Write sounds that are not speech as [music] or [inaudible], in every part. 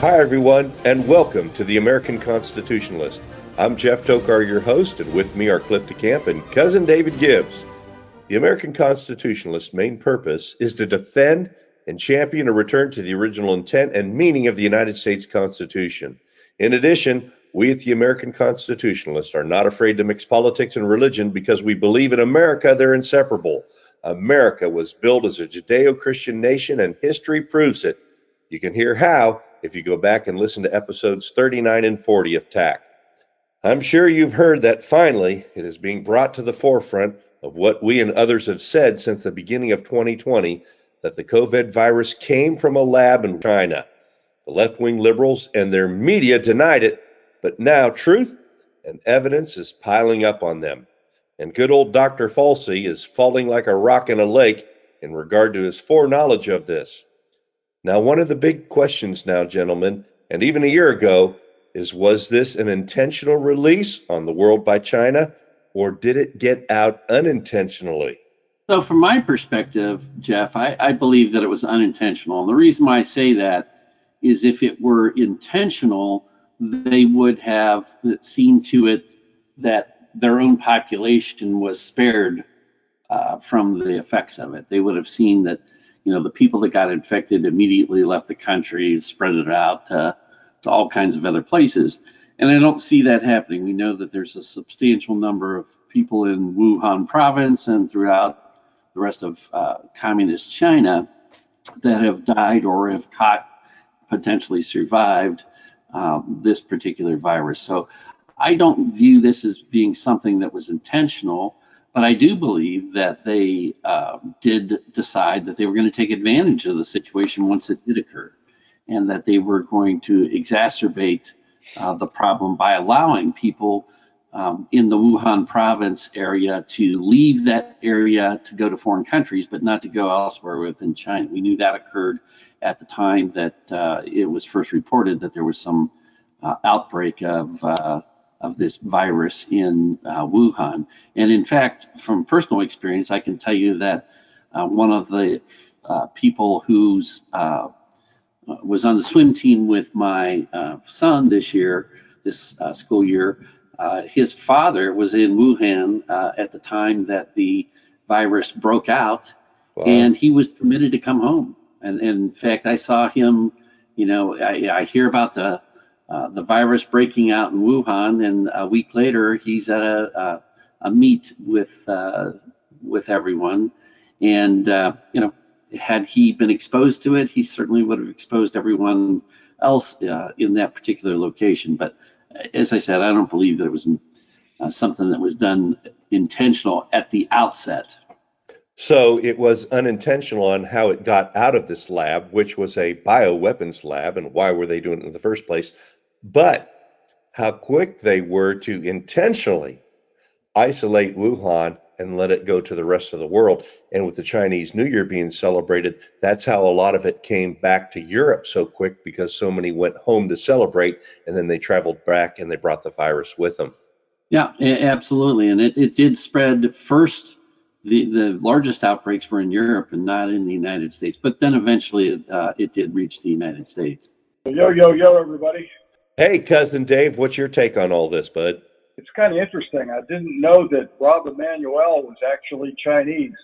Hi, everyone, and welcome to the American Constitutionalist. I'm Jeff Tokar, your host, and with me are Cliff DeCamp and cousin David Gibbs. The American Constitutionalist's main purpose is to defend and champion a return to the original intent and meaning of the United States Constitution. In addition, we at the American Constitutionalist are not afraid to mix politics and religion because we believe in America they're inseparable. America was built as a Judeo Christian nation, and history proves it. You can hear how if you go back and listen to episodes 39 and 40 of TAC. I'm sure you've heard that finally it is being brought to the forefront of what we and others have said since the beginning of 2020 that the COVID virus came from a lab in China. The left wing liberals and their media denied it, but now truth and evidence is piling up on them. And good old Dr. Fauci is falling like a rock in a lake in regard to his foreknowledge of this. Now, one of the big questions now, gentlemen, and even a year ago, is was this an intentional release on the world by China, or did it get out unintentionally? So, from my perspective, Jeff, I, I believe that it was unintentional. And the reason why I say that is if it were intentional, they would have seen to it that their own population was spared uh, from the effects of it. They would have seen that, you know, the people that got infected immediately left the country, spread it out to, to all kinds of other places. And I don't see that happening. We know that there's a substantial number of people in Wuhan province and throughout the rest of uh, communist China that have died or have caught, potentially survived um, this particular virus. So I don't view this as being something that was intentional, but I do believe that they uh, did decide that they were going to take advantage of the situation once it did occur, and that they were going to exacerbate uh, the problem by allowing people um, in the Wuhan province area to leave that area to go to foreign countries, but not to go elsewhere within China. We knew that occurred at the time that uh, it was first reported that there was some uh, outbreak of uh, of this virus in uh, Wuhan. And in fact, from personal experience, I can tell you that uh, one of the uh, people who's was on the swim team with my son this year, this school year, uh, his father was in Wuhan uh, at the time that the virus broke out, wow. and he was permitted to come home. And, and, in fact, I saw him. You know, I, I hear about the uh, the virus breaking out in Wuhan, and a week later, he's at a a, a meet with uh, with everyone. And uh, you know, had he been exposed to it, he certainly would have exposed everyone else uh, in that particular location. But as I said, I don't believe that it was uh, something that was done intentional at the outset. So it was unintentional on how it got out of this lab, which was a bioweapons lab, and why were they doing it in the first place? But how quick they were to intentionally isolate Wuhan and let it go to the rest of the world. And with the Chinese New Year being celebrated, that's how a lot of it came back to Europe so quick because so many went home to celebrate and then they traveled back and they brought the virus with them. Yeah, absolutely. And it, it did spread first. The, the largest outbreaks were in Europe and not in the United States, but then eventually it, uh, it did reach the United States. Yo, yo, yo, everybody. Hey, cousin Dave, what's your take on all this, bud? it's kind of interesting. I didn't know that Rahm Emanuel was actually Chinese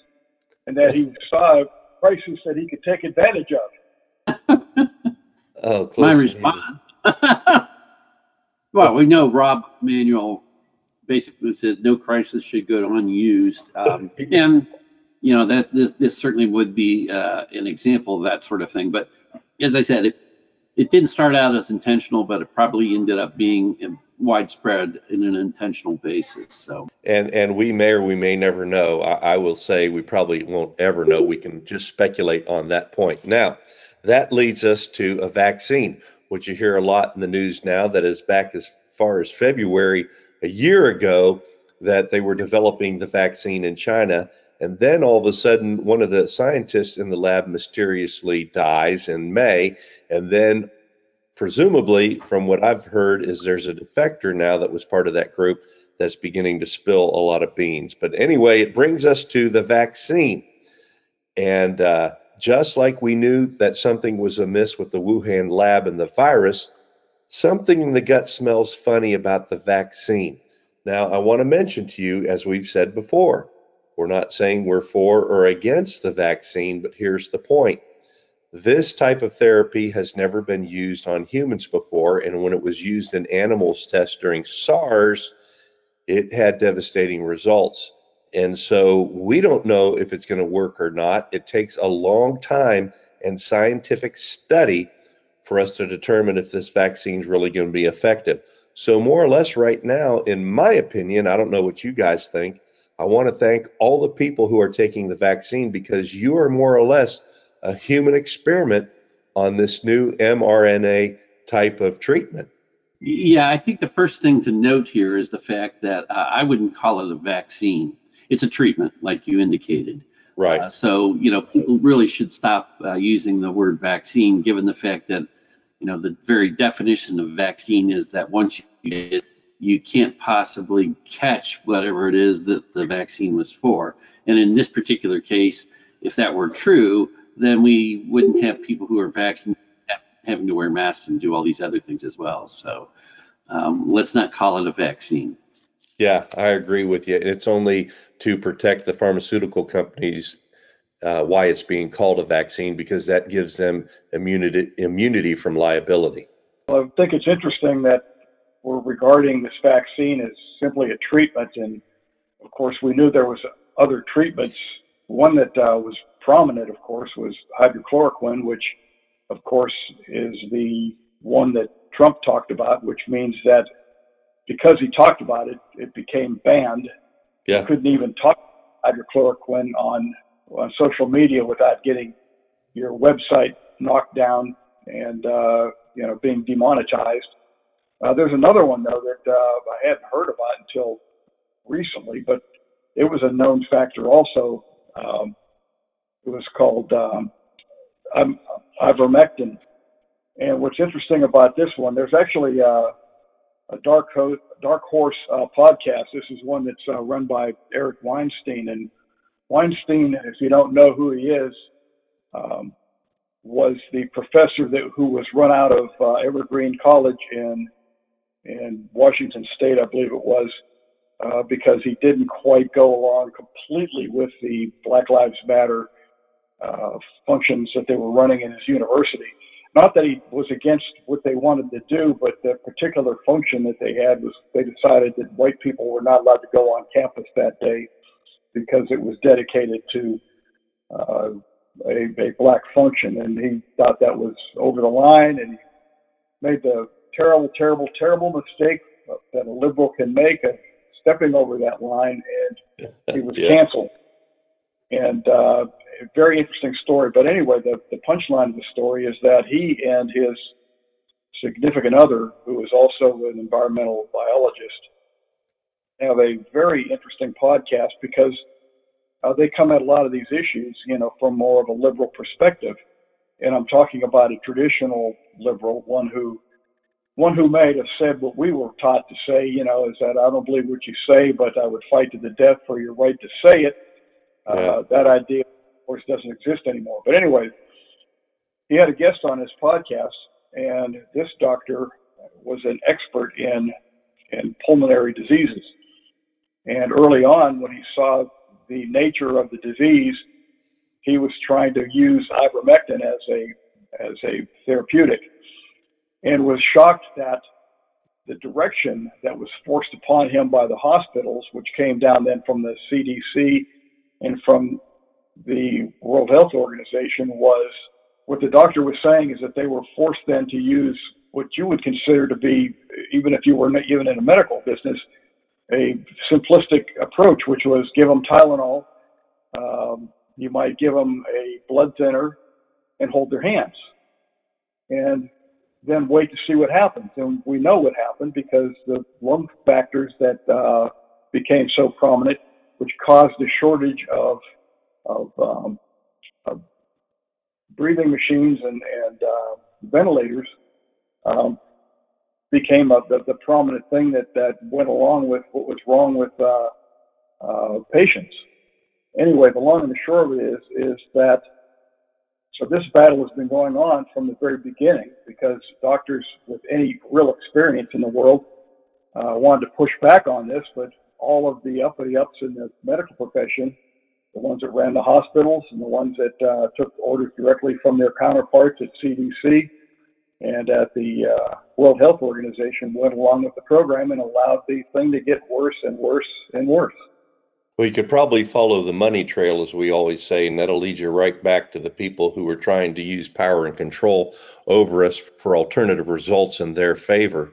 and that he saw a crisis that he could take advantage of. [laughs] oh, my response. [laughs] well, we know Rahm Emanuel basically says no crisis should go unused, um, [laughs] and you know that this this certainly would be uh, an example of that sort of thing. But as I said, it it didn't start out as intentional, but it probably ended up being widespread in an intentional basis. So, and and we may or we may never know. I, I, will say we probably won't ever know. We can just speculate on that point. Now, that leads us to a vaccine, which you hear a lot in the news now. That is back as far as February a year ago that they were developing the vaccine in China. And then all of a sudden, one of the scientists in the lab mysteriously dies in May. And then presumably, from what I've heard, is there's a defector now that was part of that group that's beginning to spill a lot of beans. But anyway, it brings us to the vaccine. And uh, just like we knew that something was amiss with the Wuhan lab and the virus, something in the gut smells funny about the vaccine. Now, I want to mention to you, as we've said before, we're not saying we're for or against the vaccine, but here's the point. This type of therapy has never been used on humans before, and when it was used in animals tests during SARS, it had devastating results. And so we don't know if it's going to work or not. It takes a long time and scientific study for us to determine if this vaccine is really going to be effective. So, more or less, right now, in my opinion, I don't know what you guys think. I want to thank all the people who are taking the vaccine because you are more or less a human experiment on this new mRNA type of treatment. Yeah, I think the first thing to note here is the fact that uh, I wouldn't call it a vaccine. It's a treatment, like you indicated. Right. Uh, so, you know, people really should stop uh, using the word vaccine, given the fact that, you know, the very definition of vaccine is that once you get it, you can't possibly catch whatever it is that the vaccine was for. And in this particular case, if that were true, then we wouldn't have people who are vaccinated having to wear masks and do all these other things as well. So um, let's not call it a vaccine. Yeah, I agree with you. It's only to protect the pharmaceutical companies uh, why it's being called a vaccine because that gives them immunity immunity from liability. Well, I think it's interesting that we're regarding this vaccine as simply a treatment, and of course we knew there was other treatments. One that uh, was prominent, of course, was hydrochloroquine, which of course is the one that Trump talked about, which means that because he talked about it, it became banned. Yeah. You couldn't even talk hydrochloroquine on on social media without getting your website knocked down and uh, you know being demonetized. Uh, there's another one though that uh, I hadn't heard about until recently, but it was a known factor also. Um, it was called um, ivermectin. And what's interesting about this one, there's actually uh, a dark, Ho- dark horse uh, podcast. This is one that's uh, run by Eric Weinstein. And Weinstein, if you don't know who he is, um, was the professor that who was run out of uh, Evergreen College in in Washington State, I believe it was, uh, because he didn't quite go along completely with the Black Lives Matter uh, functions that they were running in his university. Not that he was against what they wanted to do, but the particular function that they had was they decided that white people were not allowed to go on campus that day because it was dedicated to uh, a, a black function, and he thought that was over the line, and he made the terrible, terrible, terrible mistake that a liberal can make of stepping over that line, and he was [laughs] yeah. canceled. And uh, a very interesting story. But anyway, the, the punchline of the story is that he and his significant other, who is also an environmental biologist, have a very interesting podcast because uh, they come at a lot of these issues, you know, from more of a liberal perspective. And I'm talking about a traditional liberal, one who one who may have said what we were taught to say, you know, is that I don't believe what you say, but I would fight to the death for your right to say it. Uh. That idea of course, doesn't exist anymore. But anyway, he had a guest on his podcast, and this doctor was an expert in in pulmonary diseases. And early on, when he saw the nature of the disease, he was trying to use ivermectin as a as a therapeutic, and was shocked that the direction that was forced upon him by the hospitals, which came down then from the CDC and from the World Health Organization was what the doctor was saying is that they were forced then to use what you would consider to be, even if you were not even in a medical business, a simplistic approach, which was give them Tylenol, um, you might give them a blood thinner, and hold their hands, and then wait to see what happens. And we know what happened because the lung factors that uh, became so prominent, which caused a shortage of of, um, of breathing machines and, and uh, ventilators um, became a, the, the prominent thing that, that went along with what was wrong with uh, uh, patients. Anyway, the long and the short of it is is that So this battle has been going on from the very beginning because doctors with any real experience in the world uh, wanted to push back on this, but all of the uppity ups in the medical profession, the ones that ran the hospitals and the ones that uh, took orders directly from their counterparts at CDC and at the uh, World Health Organization, went along with the program and allowed the thing to get worse and worse and worse. Well, you could probably follow the money trail, as we always say, and that'll lead you right back to the people who are trying to use power and control over us for alternative results in their favor.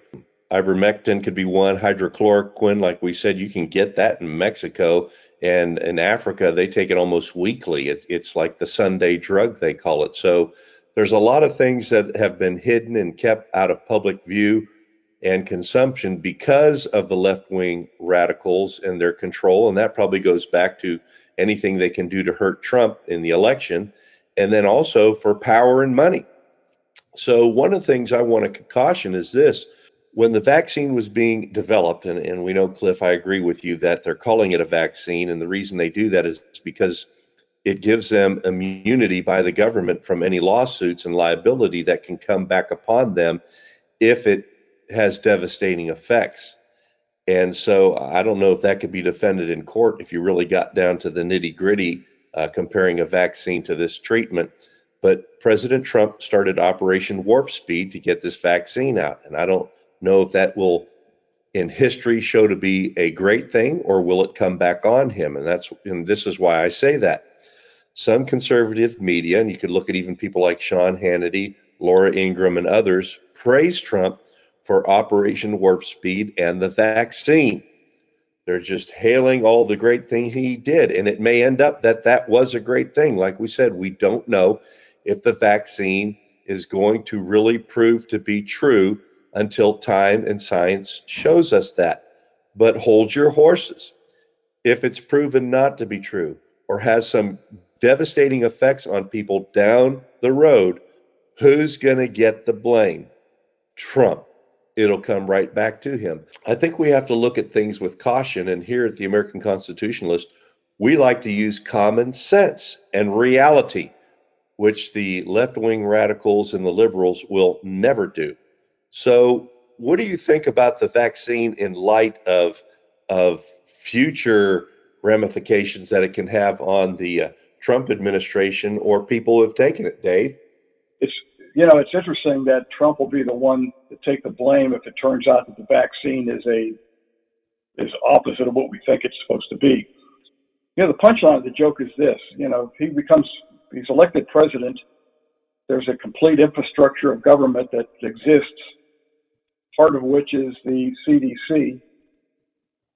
Ivermectin could be one, hydrochloroquine, like we said, you can get that in Mexico. And in Africa, they take it almost weekly. It's, it's like the Sunday drug, they call it. So there's a lot of things that have been hidden and kept out of public view and consumption because of the left wing radicals and their control. And that probably goes back to anything they can do to hurt Trump in the election, and then also for power and money. So, one of the things I want to caution is this when the vaccine was being developed, and, and we know, Cliff, I agree with you that they're calling it a vaccine. And the reason they do that is because it gives them immunity by the government from any lawsuits and liability that can come back upon them if it has devastating effects. And so I don't know if that could be defended in court if you really got down to the nitty gritty uh, comparing a vaccine to this treatment. But President Trump started Operation Warp Speed to get this vaccine out. And I don't know if that will, in history, show to be a great thing or will it come back on him? And that's and this is why I say that. Some conservative media, and you could look at even people like Sean Hannity, Laura Ingraham, and others, praise Trump for Operation Warp Speed and the vaccine. They're just hailing all the great thing he did. And it may end up that that was a great thing. Like we said, we don't know if the vaccine is going to really prove to be true until time and science shows us that. But hold your horses. If it's proven not to be true or has some devastating effects on people down the road, who's going to get the blame? Trump it'll come right back to him. I think we have to look at things with caution. And here at the American Constitutionalist, we like to use common sense and reality, which the left wing radicals and the liberals will never do. So, what do you think about the vaccine in light of, of future ramifications that it can have on the uh, Trump administration or people who have taken it, Dave? You know, it's interesting that Trump will be the one to take the blame if it turns out that the vaccine is a is opposite of what we think it's supposed to be. You know, the punchline of the joke is this: you know, he becomes he's elected president. There's a complete infrastructure of government that exists, part of which is the CDC.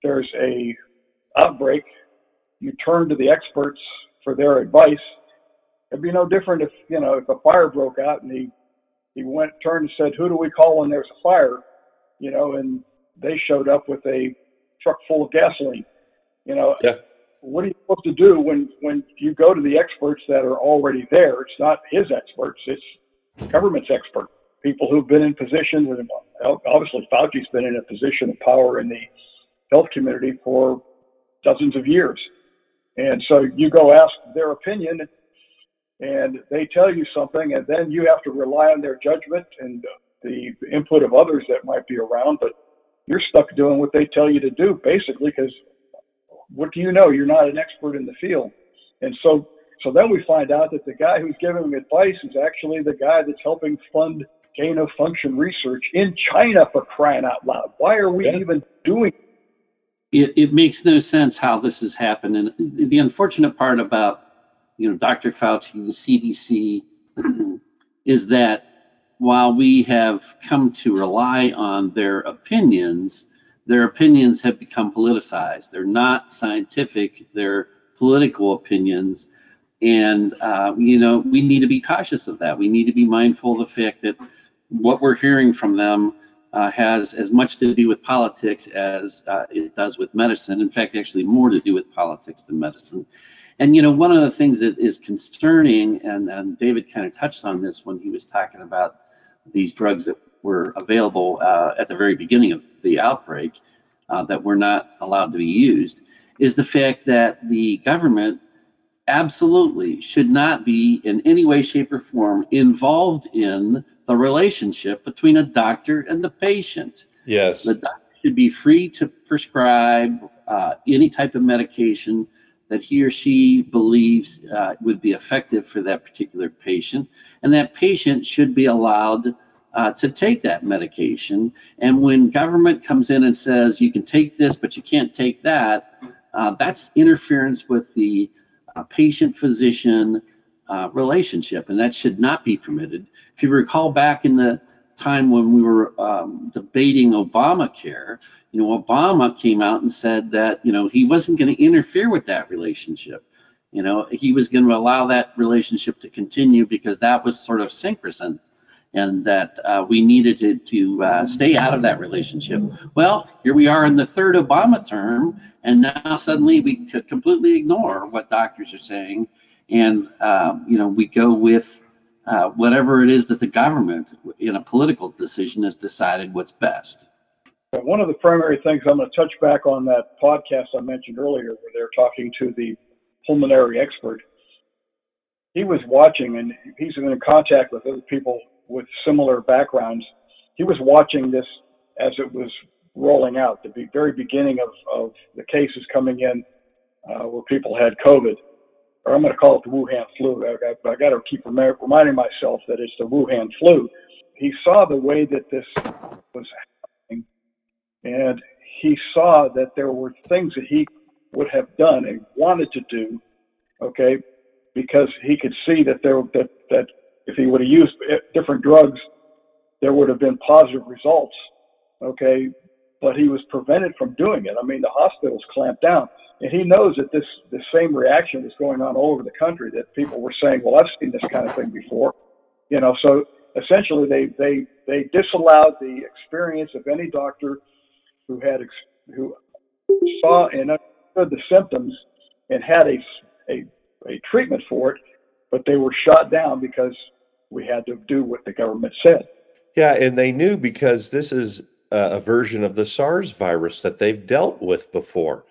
There's a outbreak. You turn to the experts for their advice It'd be no different if you know if a fire broke out and he he went turned and said, "Who do we call when there's a fire?" You know, and they showed up with a truck full of gasoline. You know, yeah. what are you supposed to do when when you go to the experts that are already there? It's not his experts; it's government's expert, people who've been in positions, and obviously Fauci's been in a position of power in the health community for dozens of years. And so you go ask their opinion, and they tell you something, and then you have to rely on their judgment and the input of others that might be around. But you're stuck doing what they tell you to do, basically, because what do you know? You're not an expert in the field, and so so then we find out that the guy who's giving them advice is actually the guy that's helping fund gain of function research in China for crying out loud. Why are we yeah. even doing? It, it makes no sense how this has happened, and the unfortunate part about you know, Dr. Fauci, the CDC, [clears throat] is that while we have come to rely on their opinions, their opinions have become politicized. They're not scientific, they're political opinions. And, uh, you know, we need to be cautious of that. We need to be mindful of the fact that what we're hearing from them uh, has as much to do with politics as uh, it does with medicine. In fact, actually, more to do with politics than medicine. And you know, one of the things that is concerning, and, and David kind of touched on this when he was talking about these drugs that were available uh, at the very beginning of the outbreak uh, that were not allowed to be used, is the fact that the government absolutely should not be in any way, shape, or form involved in the relationship between a doctor and the patient. Yes. The doctor should be free to prescribe uh, any type of medication that he or she believes uh, would be effective for that particular patient, and that patient should be allowed uh, to take that medication. And when government comes in and says you can take this but you can't take that, uh, that's interference with the uh, patient-physician uh, relationship, and that should not be permitted. If you recall back in the time when we were um, debating Obamacare, you know, Obama came out and said that, you know, he wasn't going to interfere with that relationship. You know, he was going to allow that relationship to continue because that was sort of synchrosant and that uh, we needed to, to uh, stay out of that relationship. Well, here we are in the third Obama term, and now suddenly we completely ignore what doctors are saying, and uh, you know we go with uh, whatever it is that the government, in a political decision, has decided what's best. One of the primary things I'm going to touch back on that podcast I mentioned earlier, where they're talking to the pulmonary expert. He was watching, and he's in contact with other people with similar backgrounds. He was watching this as it was rolling out, the very beginning of, of the cases coming in uh, where people had COVID or I'm going to call it the Wuhan flu. I, I, I got to keep reminding myself that it's the Wuhan flu. He saw the way that this was happening, and he saw that there were things that he would have done and wanted to do, okay, because he could see that there that that if he would have used eh, different drugs, there would have been positive results, okay, but he was prevented from doing it. I mean, the hospitals clamped down and he knows that this the same reaction was going on all over the country. That people were saying, "Well, I've seen this kind of thing before," you know. So essentially, they they they disallowed the experience of any doctor who had who saw and understood the symptoms and had a a, a treatment for it, but they were shot down because we had to do what the government said. Yeah, and they knew because this is a version of the SARS virus that they've dealt with before.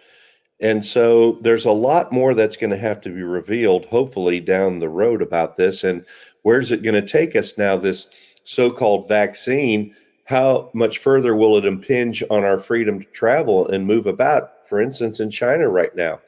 And so there's a lot more that's going to have to be revealed, hopefully, down the road about this. And where's it going to take us now, this so called vaccine? How much further will it impinge on our freedom to travel and move about? For instance, in China right now,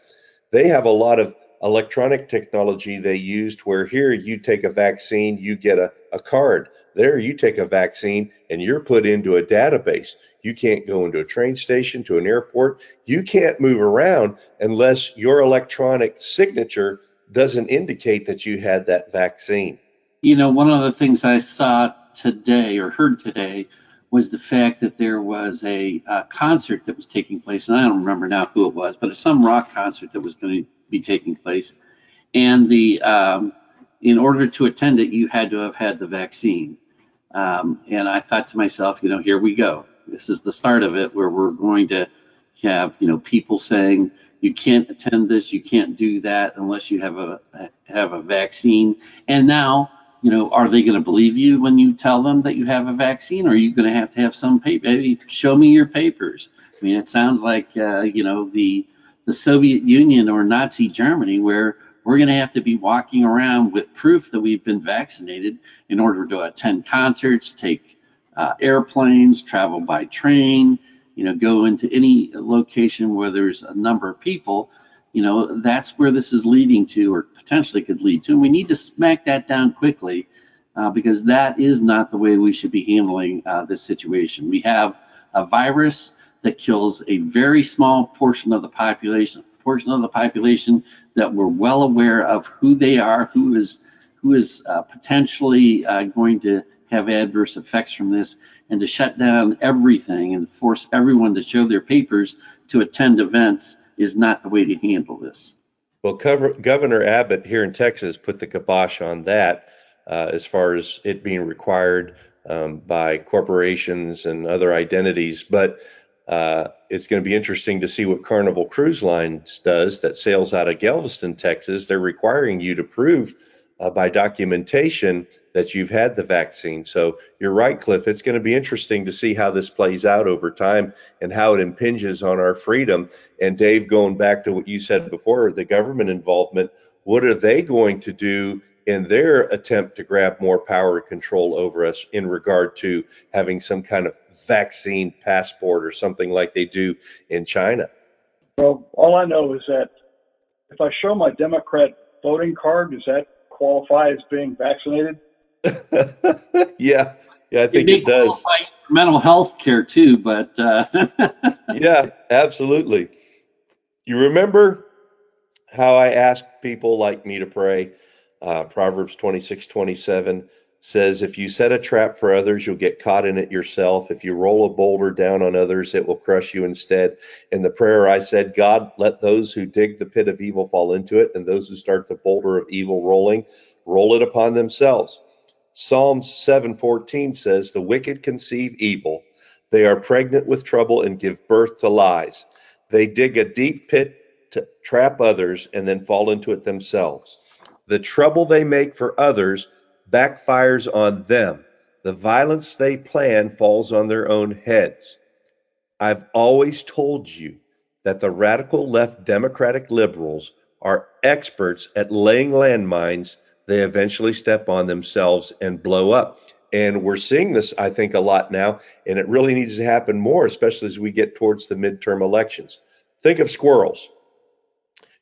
they have a lot of electronic technology they used where here you take a vaccine, you get a, a card. There you take a vaccine and you're put into a database. You can't go into a train station, to an airport. You can't move around unless your electronic signature doesn't indicate that you had that vaccine. You know, one of the things I saw today or heard today was the fact that there was a, a concert that was taking place, and I don't remember now who it was, but it's some rock concert that was going to be taking place. And the um, in order to attend it, you had to have had the vaccine. Um, and I thought to myself, you know, here we go. This is the start of it, where we're going to have, you know, people saying you can't attend this, you can't do that unless you have a have a vaccine. And now, you know, are they going to believe you when you tell them that you have a vaccine, or are you going to have to have some paper? Maybe Show me your papers. I mean, it sounds like, uh, you know, the the Soviet Union or Nazi Germany, where we're going to have to be walking around with proof that we've been vaccinated in order to attend concerts, take uh, airplanes, travel by train, you know, go into any location where there's a number of people. You know, that's where this is leading to, or potentially could lead to. And we need to smack that down quickly uh, because that is not the way we should be handling uh, this situation. We have a virus that kills a very small portion of the population, portion of the population that we're well aware of who they are, who is who is uh, potentially uh, going to have adverse effects from this, and to shut down everything and force everyone to show their papers to attend events is not the way to handle this. Well, cover, Governor Abbott here in Texas put the kibosh on that uh, as far as it being required um, by corporations and other identities. But uh, it's going to be interesting to see what Carnival Cruise Lines does that sails out of Galveston, Texas. They're requiring you to prove uh, by documentation that you've had the vaccine. So you're right, Cliff. It's going to be interesting to see how this plays out over time and how it impinges on our freedom. And Dave, going back to what you said before, the government involvement. what are they going to do in their attempt to grab more power and control over us in regard to having some kind of vaccine passport or something like they do in China? Well, all I know is that if I show my Democrat voting card, does that qualify as being vaccinated? [laughs] yeah, yeah, I think it, does. it does. mental health care too, but uh... [laughs] yeah, absolutely. You remember how I asked people like me to pray? Uh, Proverbs 26, 27 says, If you set a trap for others, you'll get caught in it yourself. If you roll a boulder down on others, it will crush you instead. In the prayer, I said, God, let those who dig the pit of evil fall into it, and those who start the boulder of evil rolling, roll it upon themselves. Psalms 7:14 says, "The wicked conceive evil; they are pregnant with trouble and give birth to lies. They dig a deep pit to trap others and then fall into it themselves. The trouble they make for others backfires on them. The violence they plan falls on their own heads. I've always told you that the radical left Democratic liberals are experts at laying landmines they eventually step on themselves and blow up. And we're seeing this, I think, a lot now, and it really needs to happen more, especially as we get towards the midterm elections. Think of squirrels.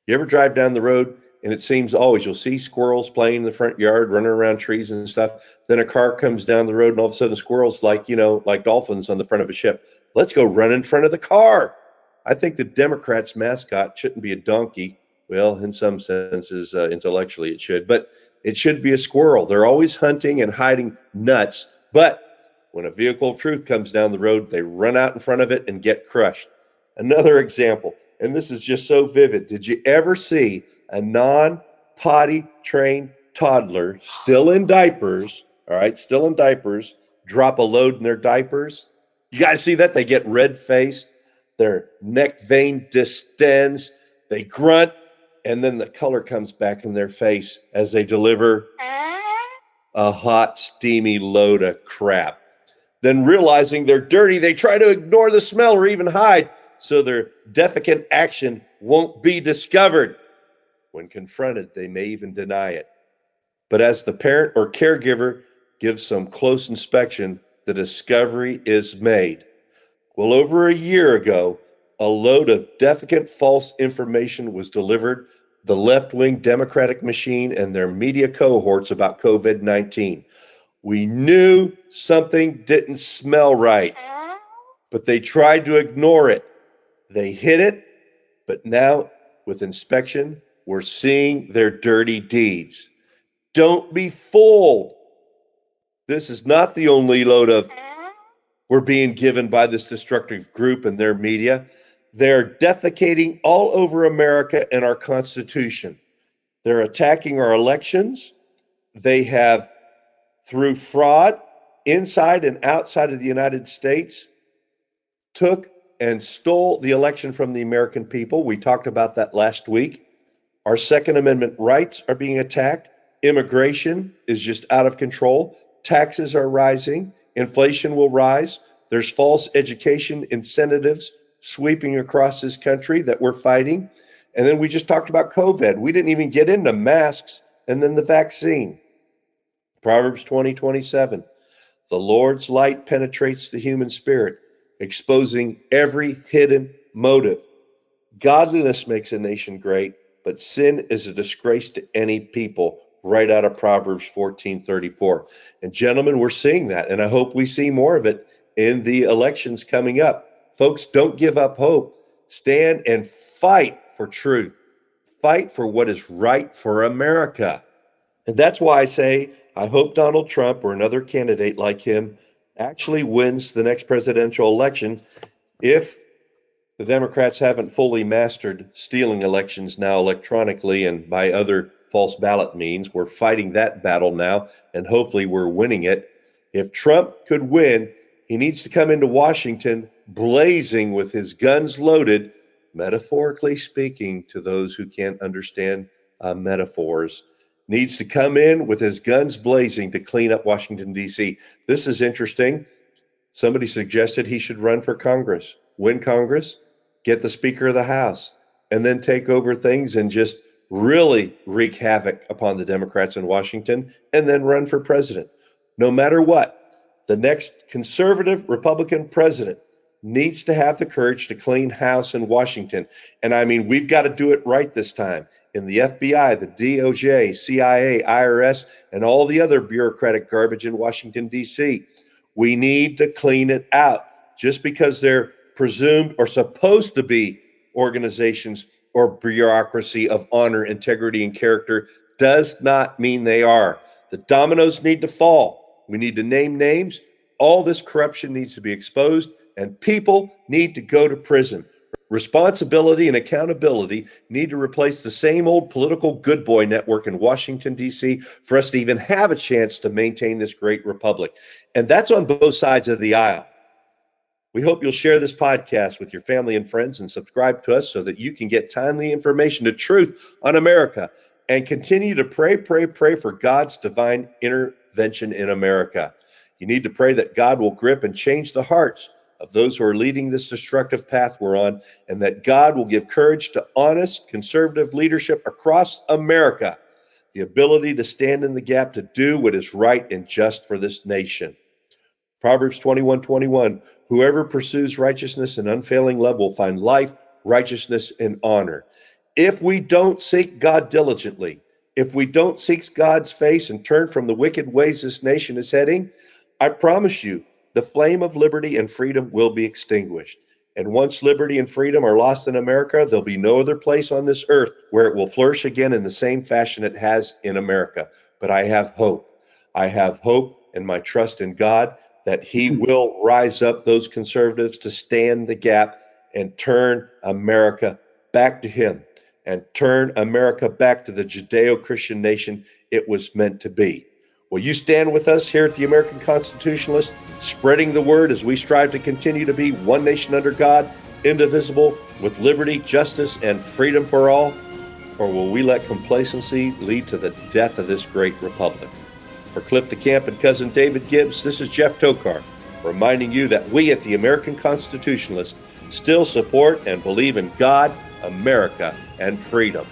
You ever drive down the road and it seems always you'll see squirrels playing in the front yard, running around trees and stuff. Then a car comes down the road and all of a sudden squirrels like, you know, like dolphins on the front of a ship. Let's go run in front of the car. I think the Democrats' mascot shouldn't be a donkey. Well, in some senses, uh, intellectually it should, but it should be a squirrel. They're always hunting and hiding nuts, but when a vehicle of truth comes down the road, they run out in front of it and get crushed. Another example and this is just so vivid. Did you ever see a non potty trained toddler still in diapers, all right, still in diapers, drop a load in their diapers? You guys see that? They get red faced, their neck vein distends, they grunt, and then the color comes back in their face as they deliver a hot, steamy load of crap. Then realizing they're dirty, they try to ignore the smell or even hide so their defecant action won't be discovered. When confronted, they may even deny it. But as the parent or caregiver gives some close inspection, the discovery is made. Well, over a year ago, a load of defecant false information was delivered the left wing Democratic machine and their media cohorts about COVID 19. We knew something didn't smell right, but they tried to ignore it. They hid it, but now with inspection, we're seeing their dirty deeds. Don't be fooled. This is not the only load of we're being given by this destructive group and their media. They're defecating all over America and our Constitution. They're attacking our elections. They have, through fraud inside and outside of the United States, took and stole the election from the American people. We talked about that last week. Our Second Amendment rights are being attacked. Immigration is just out of control. Taxes are rising. Inflation will rise. There's false education incentives sweeping across this country that we're fighting. And then we just talked about COVID. We didn't even get into masks and then the vaccine. Proverbs 20, 27. The Lord's light penetrates the human spirit exposing every hidden motive. Godliness makes a nation great, but sin is a disgrace to any people. Right out of Proverbs 14:34. And gentlemen, we're seeing that, and I hope we see more of it in the elections coming up. Folks, don't give up hope. Stand and fight for truth. Fight for what is right for America. And that's why I say I hope Donald Trump or another candidate like him actually wins the next presidential election if the Democrats haven't fully mastered stealing elections now electronically and by other false ballot means. We're fighting that battle now, and hopefully we're winning it. If Trump could win, he needs to come into Washington blazing with his guns loaded, metaphorically speaking to those who can't understand uh, metaphors needs to come in with his guns blazing to clean up Washington, D.C. This is interesting. Somebody suggested he should run for Congress, win Congress, get the Speaker of the House, and then take over things and just really wreak havoc upon the Democrats in Washington and then run for president. No matter what, the next conservative Republican president needs to have the courage to clean house in Washington. And I mean, we've got to do it right this time. In the FBI, the DOJ, CIA, IRS, and all the other bureaucratic garbage in Washington, D.C. We need to clean it out. Just because they're presumed or supposed to be organizations or bureaucracy of honor, integrity, and character does not mean they are. The dominoes need to fall. We need to name names. All this corruption needs to be exposed, and people need to go to prison. Responsibility and accountability need to replace the same old political good boy network in Washington, D.C., for us to even have a chance to maintain this great republic. And that's on both sides of the aisle. We hope you'll share this podcast with your family and friends and subscribe to us so that you can get timely information, to truth on America, and continue to pray, pray, pray for God's divine intervention in America. You need to pray that God will grip and change the hearts of those who are leading this destructive path we're on, and that God will give courage to honest, conservative leadership across America, the ability to stand in the gap to do what is right and just for this nation. Proverbs 21 21 Whoever pursues righteousness and unfailing love will find life, righteousness, and honor. If we don't seek God diligently, if we don't seek God's face and turn from the wicked ways this nation is heading, I promise you, the flame of liberty and freedom will be extinguished. And once liberty and freedom are lost in America, there'll be no other place on this earth where it will flourish again in the same fashion it has in America. But I have hope. I have hope and my trust in God that he hmm. will rise up those conservatives to stand the gap and turn America back to him and turn America back to the Judeo Christian nation it was meant to be. Will you stand with us here at the American Constitutionalist, spreading the word as we strive to continue to be one nation under God, indivisible, with liberty, justice, and freedom for all? Or will we let complacency lead to the death of this great republic? For Cliff DeCamp and cousin David Gibbs, this is Jeff Tokar, reminding you that we at the American Constitutionalist still support and believe in God, America, and freedom.